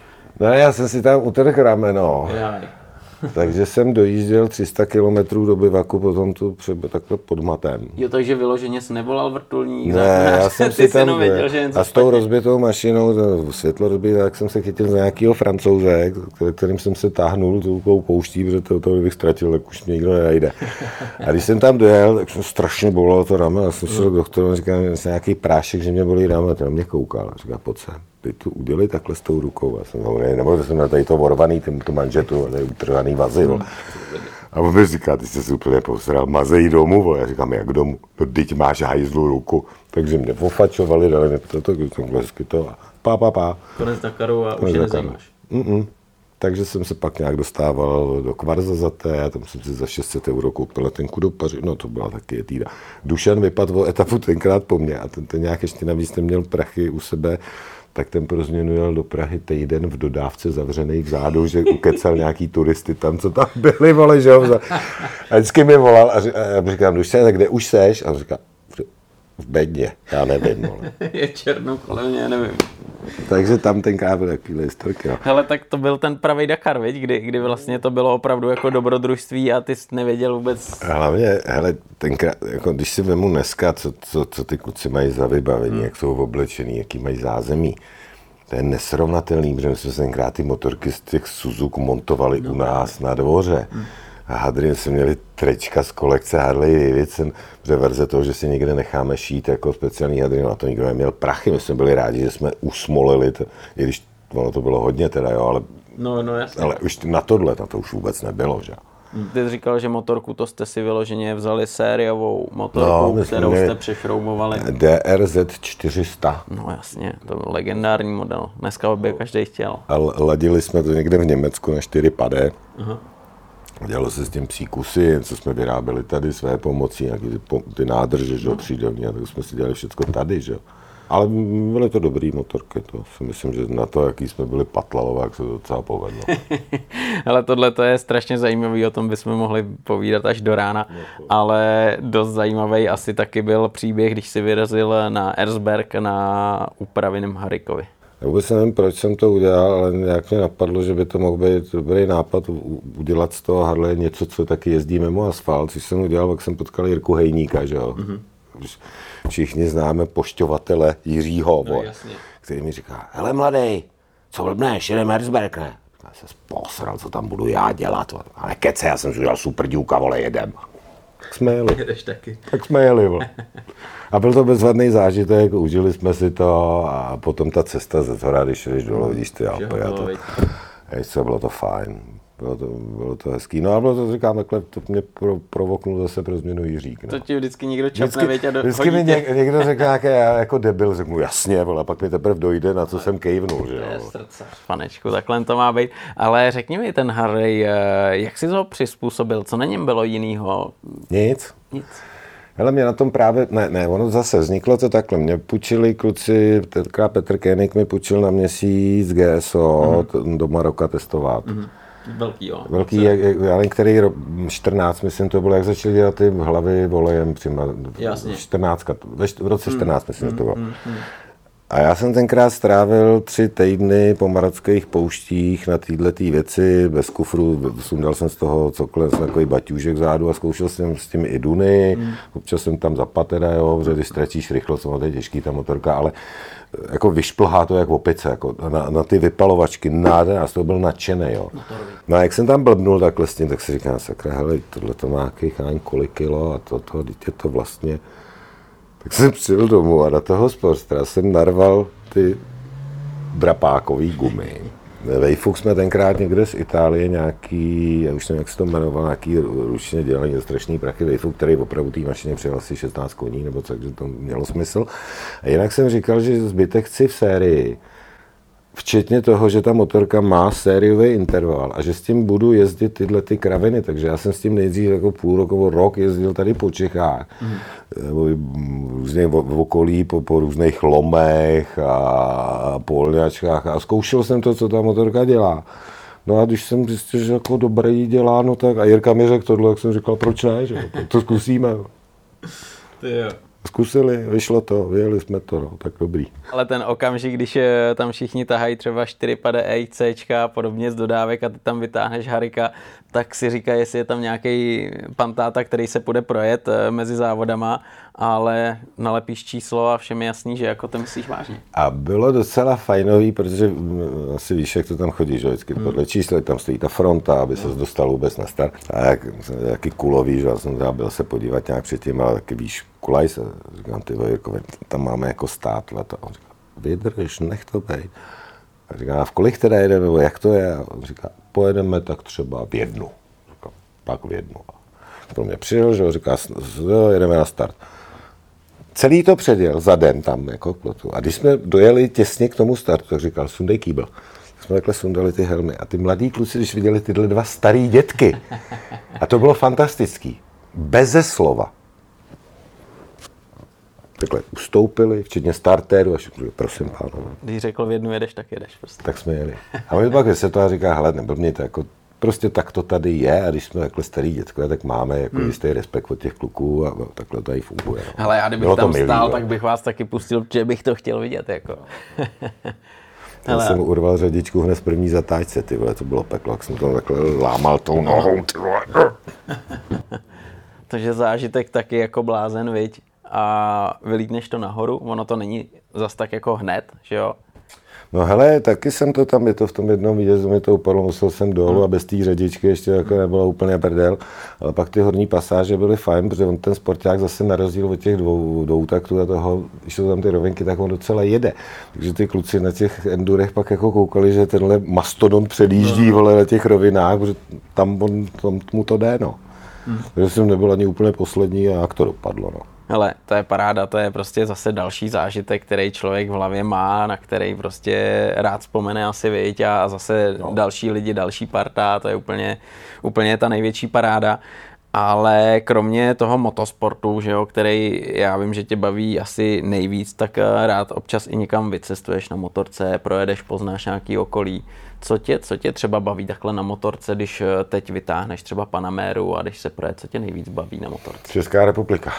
No já jsem si tam utrhl rameno. Jaj. Takže jsem dojížděl 300 km do bivaku, potom tu třeba takhle pod matem. Jo, takže vyloženě jsi nevolal vrtulník. Ne, já jsem si tam, věděl, že a s tou rozbitou mašinou, světlo rozbité, tak jsem se chytil za nějakého francouze, kterým jsem se táhnul tou pouští, protože to, to bych ztratil, tak už nikdo nenajde. A když jsem tam dojel, tak jsem strašně bolelo to rameno, já jsem šel k doktoru a říkal, že nějaký prášek, že mě bolí rameno, ten mě koukal a říkal, pojď sem ty to udělali takhle s tou rukou. Já jsem hovoril, nebo jsem na tady to vorvaný, ten, tu manžetu, tady utrhaný vazy. Hmm. A on mi říká, ty jsi se úplně posral, mazej domů, vole. Já říkám, jak domů? No, teď máš hajzlu ruku. Takže mě ofačovali, dali mi to, to, to, to, pá, pá, pá. Konec Dakaru a Konec už je nezajímáš. Mm-mm. Takže jsem se pak nějak dostával do Kvarza za té, a tam jsem si za 600 euro koupil letenku do Paři, no to byla taky týda. Dušan vypadl etapu tenkrát po mně a ten, ten nějak ještě navíc neměl prachy u sebe, tak ten pro změnu jel do Prahy týden v dodávce zavřený vzadu, že ukecal nějaký turisty tam, co tam byli, vole, že jo. A vždycky mi volal a, já říkám, už se, kde už seš? A on říká, v bedně, já nevím, vole. Je černo kolem mě, nevím. Takže tam ten byl takový historky. No. Hele, tak to byl ten pravý Dakar, viď? Kdy, kdy vlastně to bylo opravdu jako dobrodružství a ty jsi nevěděl vůbec... Hlavně, hele, tenkrát, jako když si vemu dneska, co, co, co ty kluci mají za vybavení, hmm. jak jsou oblečený, jaký mají zázemí, to je nesrovnatelný, protože my jsme se tenkrát ty motorky z těch Suzuki montovali no, u nás na dvoře. Hmm. A Hadrian jsme měli trečka z kolekce Harley Davidson, že verze toho, že si někde necháme šít jako speciální Hadrian, a to nikdo neměl prachy. My jsme byli rádi, že jsme usmolili, to, i když ono to bylo hodně teda, jo, ale, no, no, jasně. ale už na tohle, na to už vůbec nebylo, že? Ty jsi říkal, že motorku to jste si vyloženě vzali sériovou motorku, no, kterou jste přešroumovali. DRZ 400. No jasně, to byl legendární model. Dneska by každý chtěl. A ladili jsme to někde v Německu na 4 padé. Aha. Dělalo se s tím příkusy, co jsme vyráběli tady své pomocí, nějaký ty, ty nádrže, že jo, přídelní, a tak jsme si dělali všechno tady, že jo. Ale byly to dobrý motorky, to si myslím, že na to, jaký jsme byli patlalové, jak se to docela povedlo. ale tohle to je strašně zajímavý, o tom bychom mohli povídat až do rána, no, ale dost zajímavý asi taky byl příběh, když si vyrazil na Erzberg na úpravy Harikovi. Já vůbec nevím, proč jsem to udělal, ale nějak mě napadlo, že by to mohl být dobrý nápad udělat z toho Harley něco, co taky jezdí mimo asfalt, což jsem udělal, pak jsem potkal Jirku Hejníka, že jo. Mm-hmm. Všichni známe pošťovatele Jiřího, no, který mi říká, hele mladý, co blbneš, jedeme Herzberg, ne? Já se posral, co tam budu já dělat, ale kece, já jsem si udělal super dílka, vole, jedem. Tak jsme jeli. Jedeš taky. Tak jsme jeli. Vole. A byl to bezvadný zážitek, užili jsme si to a potom ta cesta ze zhora, když jdeš dolů, vidíš ty Alpy. A to, ještě bylo to fajn. Bylo to, bylo to hezký. No a bylo to, říkám, takhle to mě pro, provoknul zase pro změnu Jiřík. No. To ti vždycky někdo čapne, Vždycky, a do, vždycky mi něk, někdo řekne nějaké jako debil, řeknu jasně, vole, a pak mi teprve dojde, na co jsem kejvnul, že jo. srdce, panečku, takhle to má být. Ale řekni mi ten Harry, eh, jak jsi to přizpůsobil, co na něm bylo jinýho? Nic. Nic. Hele, mě na tom právě, ne, ne, ono zase vzniklo to takhle. Mě půjčili kluci, tenkrát Petr Koenig mi půjčil na měsíc GSO mm. do Maroka testovat. Mm. Velký, jo. Velký, jak, jak, já nevím, který rok, 14, myslím, to bylo, jak začali dělat ty hlavy volejem přímo. Jasně. 14, ve, v roce 14, myslím, že to bylo. A já jsem tenkrát strávil tři týdny po marockých pouštích na této tý věci, bez kufru, sundal jsem z toho cokoliv, jsem takový baťůžek vzadu a zkoušel jsem s tím i duny, hmm. občas jsem tam zapad teda, jo, protože když ztratíš rychlost, to je těžký ta motorka, ale jako vyšplhá to jak opice, jako na, na ty vypalovačky, nádherná, z toho byl nadšený, jo. No a jak jsem tam blbnul takhle s tím, tak si říkám, sakra, hele, tohle to má jakých kolik kilo a to, to, je to vlastně, tak jsem přijel domů a na toho sportstra jsem narval ty drapákový gumy. Vejfuk jsme tenkrát někde z Itálie nějaký, já už nevím, jak se to jmenoval, nějaký ručně dělaný strašný prachy Vejfuk, který opravdu té mašině přijel asi 16 koní, nebo co, takže to mělo smysl. A jinak jsem říkal, že zbytek chci v sérii, Včetně toho, že ta motorka má sériový interval a že s tím budu jezdit tyhle ty kraviny, takže já jsem s tím nejdřív jako půl roku rok jezdil tady po Čechách, mm. různě v okolí, po, po různých lomech a polňačkách a zkoušel jsem to, co ta motorka dělá. No a když jsem zjistil, že jako dobrý dělá, no tak a Jirka mi řekl tohle, jak jsem říkal, proč ne, že to zkusíme. Ty jo. Zkusili, vyšlo to, vyjeli jsme to, no, tak dobrý. Ale ten okamžik, když eh, tam všichni tahají třeba 4 pade EIC a podobně z dodávek a ty tam vytáhneš Harika, tak si říká, jestli je tam nějaký pantáta, který se půjde projet eh, mezi závodama, ale nalepíš číslo a všem je jasný, že jako to myslíš vážně. A bylo docela fajnový, protože mm, asi víš, jak to tam chodí, že vždycky podle čísla, tam stojí ta fronta, aby se dostal vůbec na start. A jak, jaký kulový, že já jsem tam byl se podívat nějak předtím, ale taky víš, kulaj se, říkám, ty jako, tam máme jako stát, to. On říká, vydrž, nech to být. A říká, a v kolik teda jedeme, nebo jak to je? A on říká, pojedeme tak třeba v jednu. Říkám, pak v jednu. Pro mě přijel, že říká, jedeme na start. Celý to předjel za den tam, jako k plotu. A když jsme dojeli těsně k tomu startu, tak říkal, sundej kýbl. Tak jsme takhle sundali ty helmy. A ty mladí kluci, když viděli tyhle dva starý dětky, a to bylo fantastický, beze slova, takhle ustoupili, včetně startéru, a řekli, prosím pánové. Když řekl v jednu jedeš, tak jedeš prostě. Tak jsme jeli. A my pak se to a říká, hele, neblbněte, jako prostě tak to tady je a když jsme takhle starý dětko, tak máme jako hmm. jistý respekt od těch kluků a takhle to tady funguje. No. Hele, já kdybych Bylo tam milý, stál, no. tak bych vás taky pustil, protože bych to chtěl vidět, jako. Já Hele. jsem urval řadičku hned z první zatáčce, ty vole, to bylo peklo, jak jsem to takhle lámal tou nohou, ty vole. Takže zážitek taky jako blázen, viď? A vylítneš to nahoru, ono to není zas tak jako hned, že jo? No hele, taky jsem to tam, je to v tom jednom výjezdu, mi to upadlo, musel jsem dolů a bez té řadičky ještě jako nebylo úplně prdel, ale pak ty horní pasáže byly fajn, protože on ten sporták zase na rozdíl od těch dvou, dvou taktů a toho, když jsou tam ty rovinky, tak on docela jede. Takže ty kluci na těch endurech pak jako koukali, že tenhle mastodon předjíždí vole na těch rovinách, protože tam, on, tam mu to jde, no. Takže jsem nebyl ani úplně poslední a jak to dopadlo, no. Hele, to je paráda, to je prostě zase další zážitek, který člověk v hlavě má, na který prostě rád vzpomene asi, viď, a zase no. další lidi, další parta, to je úplně, úplně ta největší paráda. Ale kromě toho motosportu, že jo, který já vím, že tě baví asi nejvíc, tak eh, rád občas i někam vycestuješ na motorce, projedeš, poznáš nějaký okolí. Co tě, co tě třeba baví takhle na motorce, když eh, teď vytáhneš třeba Panaméru a když se projet, co tě nejvíc baví na motorce? Česká republika.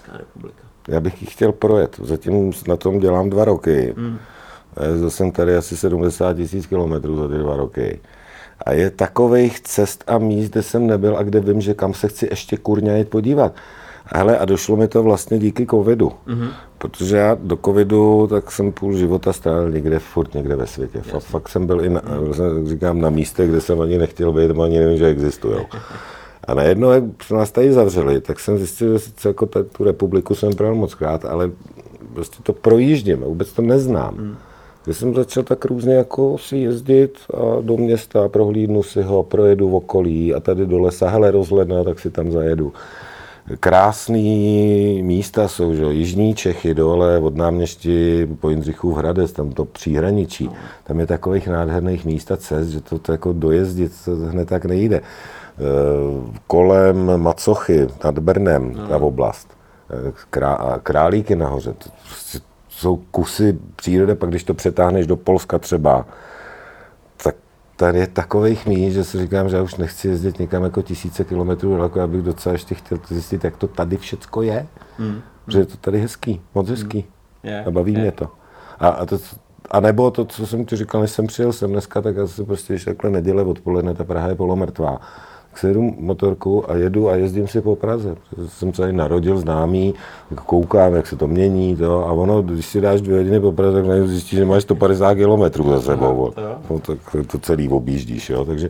Česká republika. Já bych ji chtěl projet. Zatím na tom dělám dva roky. Mm. Jezdil jsem tady asi 70 tisíc kilometrů za ty dva roky. A je takových cest a míst, kde jsem nebyl a kde vím, že kam se chci ještě kurňa jít podívat. Hele, a došlo mi to vlastně díky covidu. Mm-hmm. Protože já do covidu tak jsem půl života strávil někde, furt někde ve světě. Fakt, fakt jsem byl i, na, říkám, na místech, kde jsem ani nechtěl být, ani nevím, že existují. A najednou, jak se nás tady zavřeli, tak jsem zjistil, že sice jako tu republiku jsem projel moc krát, ale prostě to projíždím, vůbec to neznám. Hmm. Když jsem začal tak různě jako si jezdit a do města, prohlídnu si ho, projedu v okolí a tady do lesa, hele, rozhledna, tak si tam zajedu. Krásný místa jsou, že Jižní Čechy dole od náměstí po Jindřichův Hradec, tam to příhraničí. Tam je takových nádherných míst a cest, že to, to jako dojezdit to hned tak nejde. E, kolem Macochy nad Brnem, no. ta oblast. E, krá, králíky nahoře, to prostě jsou kusy přírody, pak když to přetáhneš do Polska třeba, tak tady je takových míst, že si říkám, že já už nechci jezdit někam jako tisíce kilometrů daleko, abych docela ještě chtěl zjistit, jak to tady všecko je. Mm. Že je to tady hezký, moc mm. hezký. Mm. Yeah. A baví yeah. mě to. A, a, to. a nebo to, co jsem ti říkal, než jsem přijel sem dneska, tak asi prostě, když takhle neděle odpoledne, ta Praha je polomrtvá jedu motorku a jedu a jezdím si po Praze. Jsem se tady narodil známý, koukám, jak se to mění, to, a ono, když si dáš dvě hodiny po Praze, tak zjistíš, že máš 150 km za sebou. No, tak to celý objíždíš, jo. takže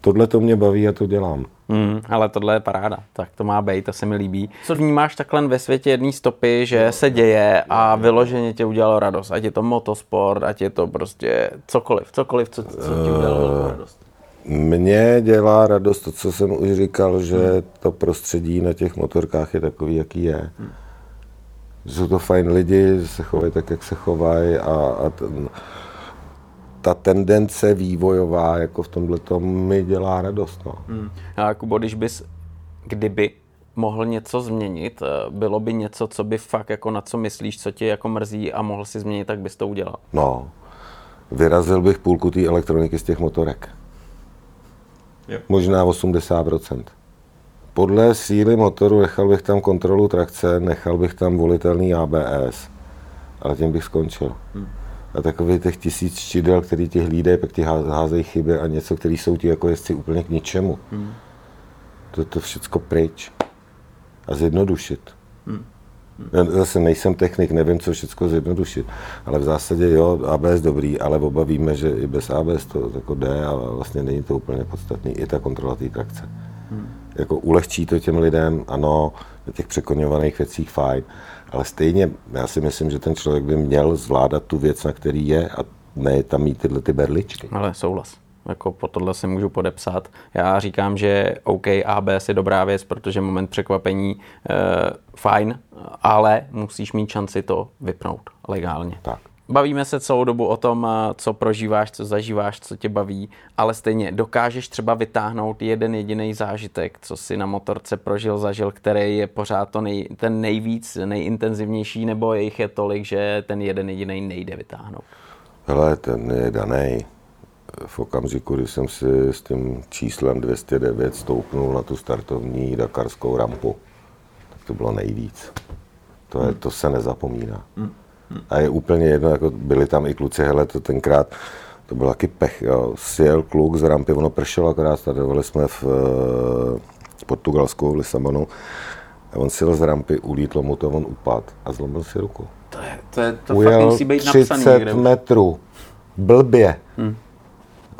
tohle to mě baví a to dělám. Mm, ale tohle je paráda, tak to má být, to se mi líbí. Co vnímáš takhle ve světě jedné stopy, že se děje a vyloženě tě udělalo radost, ať je to motosport, ať je to prostě cokoliv, cokoliv, co, co ti udělalo radost? Mně dělá radost to, co jsem už říkal, že hmm. to prostředí na těch motorkách je takový, jaký je. Hmm. Jsou to fajn lidi, se chovají tak, jak se chovají a, a ten, ta tendence vývojová jako v tomhle mi dělá radost. No. Hmm. A Kubo, když bys, kdyby mohl něco změnit, eh, bylo by něco, co by fakt jako na co myslíš, co tě jako mrzí a mohl si změnit, tak bys to udělal? No, vyrazil bych půlku té elektroniky z těch motorek. Jo. Možná 80%. Podle síly motoru nechal bych tam kontrolu trakce, nechal bych tam volitelný ABS, ale tím bych skončil. Hmm. A takový těch tisíc čidel, který ti hlídají, pak ti házejí chyby a něco, který jsou ti jako jezdci úplně k ničemu. Hmm. To, to všechno pryč. A zjednodušit. Hmm. Zase nejsem technik, nevím, co všechno zjednodušit, ale v zásadě jo, ABS dobrý, ale oba víme, že i bez ABS to jako jde a vlastně není to úplně podstatný, i ta kontrola té trakce. Hmm. Jako ulehčí to těm lidem, ano, těch překoňovaných věcích fajn, ale stejně já si myslím, že ten člověk by měl zvládat tu věc, na který je a ne tam mít tyhle ty berličky. Ale souhlas. Jako po tohle si můžu podepsat. Já říkám, že OK, ABS je dobrá věc, protože moment překvapení e, fajn, ale musíš mít šanci to vypnout legálně. Tak. Bavíme se celou dobu o tom, eh, co prožíváš, co zažíváš, co tě baví, ale stejně dokážeš třeba vytáhnout jeden jediný zážitek, co si na motorce prožil, zažil, který je pořád to nej, ten nejvíc, nejintenzivnější, nebo jich je tolik, že ten jeden jediný nejde vytáhnout? Hele, ten je daný v okamžiku, kdy jsem si s tím číslem 209 stoupnul na tu startovní dakarskou rampu, tak to bylo nejvíc. To, je, to se nezapomíná. A je úplně jedno, jako byli tam i kluci, hele, to tenkrát, to byl taky pech, jo. Sjel kluk z rampy, ono pršelo akorát, startovali jsme v uh, Portugalsku, v Lisabonu, a on sjel z rampy, ulítlo mu to, on upad a zlomil si ruku. To, je, to, je, to Ujel fakt musí být 30 napsaný metrů, blbě. Hmm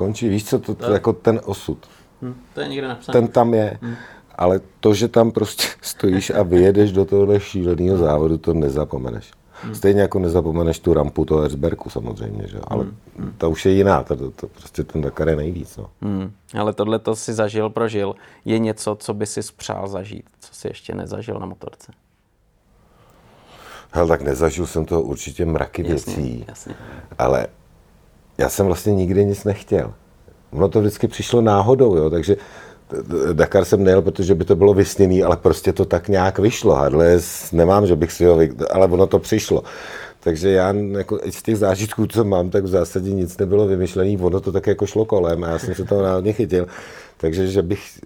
končí. Víš co, to, to jako ten osud. Hmm, to je někde napsané. Ten tam je. Hmm. Ale to, že tam prostě stojíš a vyjedeš do tohohle šíleného závodu, to nezapomeneš. Hmm. Stejně jako nezapomeneš tu rampu toho Erzberku samozřejmě, že? ale hmm. to už je jiná, to, to, to prostě ten Dakar je nejvíc. No. Hmm. Ale tohle to si zažil, prožil. Je něco, co by si spřál zažít, co si ještě nezažil na motorce? Hele, tak nezažil jsem toho určitě mraky jasně, věcí, jasně. ale já jsem vlastně nikdy nic nechtěl. Ono to vždycky přišlo náhodou, jo, takže Dakar jsem nejel, protože by to bylo vysněný, ale prostě to tak nějak vyšlo. Hadles nemám, že bych si ho, ale ono to přišlo. Takže já jako z těch zážitků, co mám, tak v zásadě nic nebylo vymyšlený, ono to tak jako šlo kolem a já jsem se toho náhodně chytil. Takže že bych,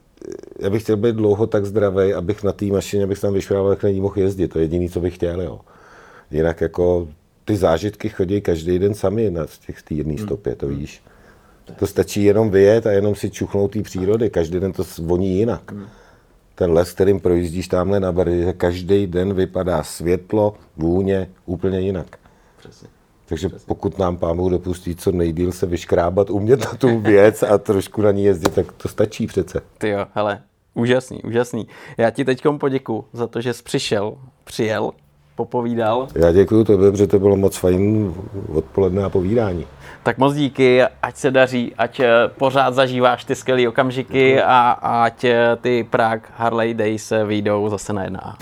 já bych chtěl být dlouho tak zdravý, abych na té mašině, abych tam vyšel, jak není mohl jezdit. To je jediné, co bych chtěl. Jo. Jinak jako ty zážitky chodí každý den sami na těch té jedné hmm. stopě, to víš. To stačí jenom vyjet a jenom si čuchnout té přírody. Každý den to voní jinak. Hmm. Ten les, kterým projíždíš tamhle na Bardě, každý den vypadá světlo, vůně úplně jinak. Přesně. Takže Přesně. pokud nám pán Bůh dopustí co nejdíl se vyškrábat, umět na tu věc a trošku na ní jezdit, tak to stačí přece. Ty jo, hele, Úžasný, úžasný. Já ti teď poděkuji za to, že jsi přišel, přijel, popovídal. Já děkuji tobě, protože to bylo moc fajn odpoledne a povídání. Tak moc díky, ať se daří, ať eh, pořád zažíváš ty skvělé okamžiky a ať eh, ty Prague Harley Days vyjdou zase na jedna.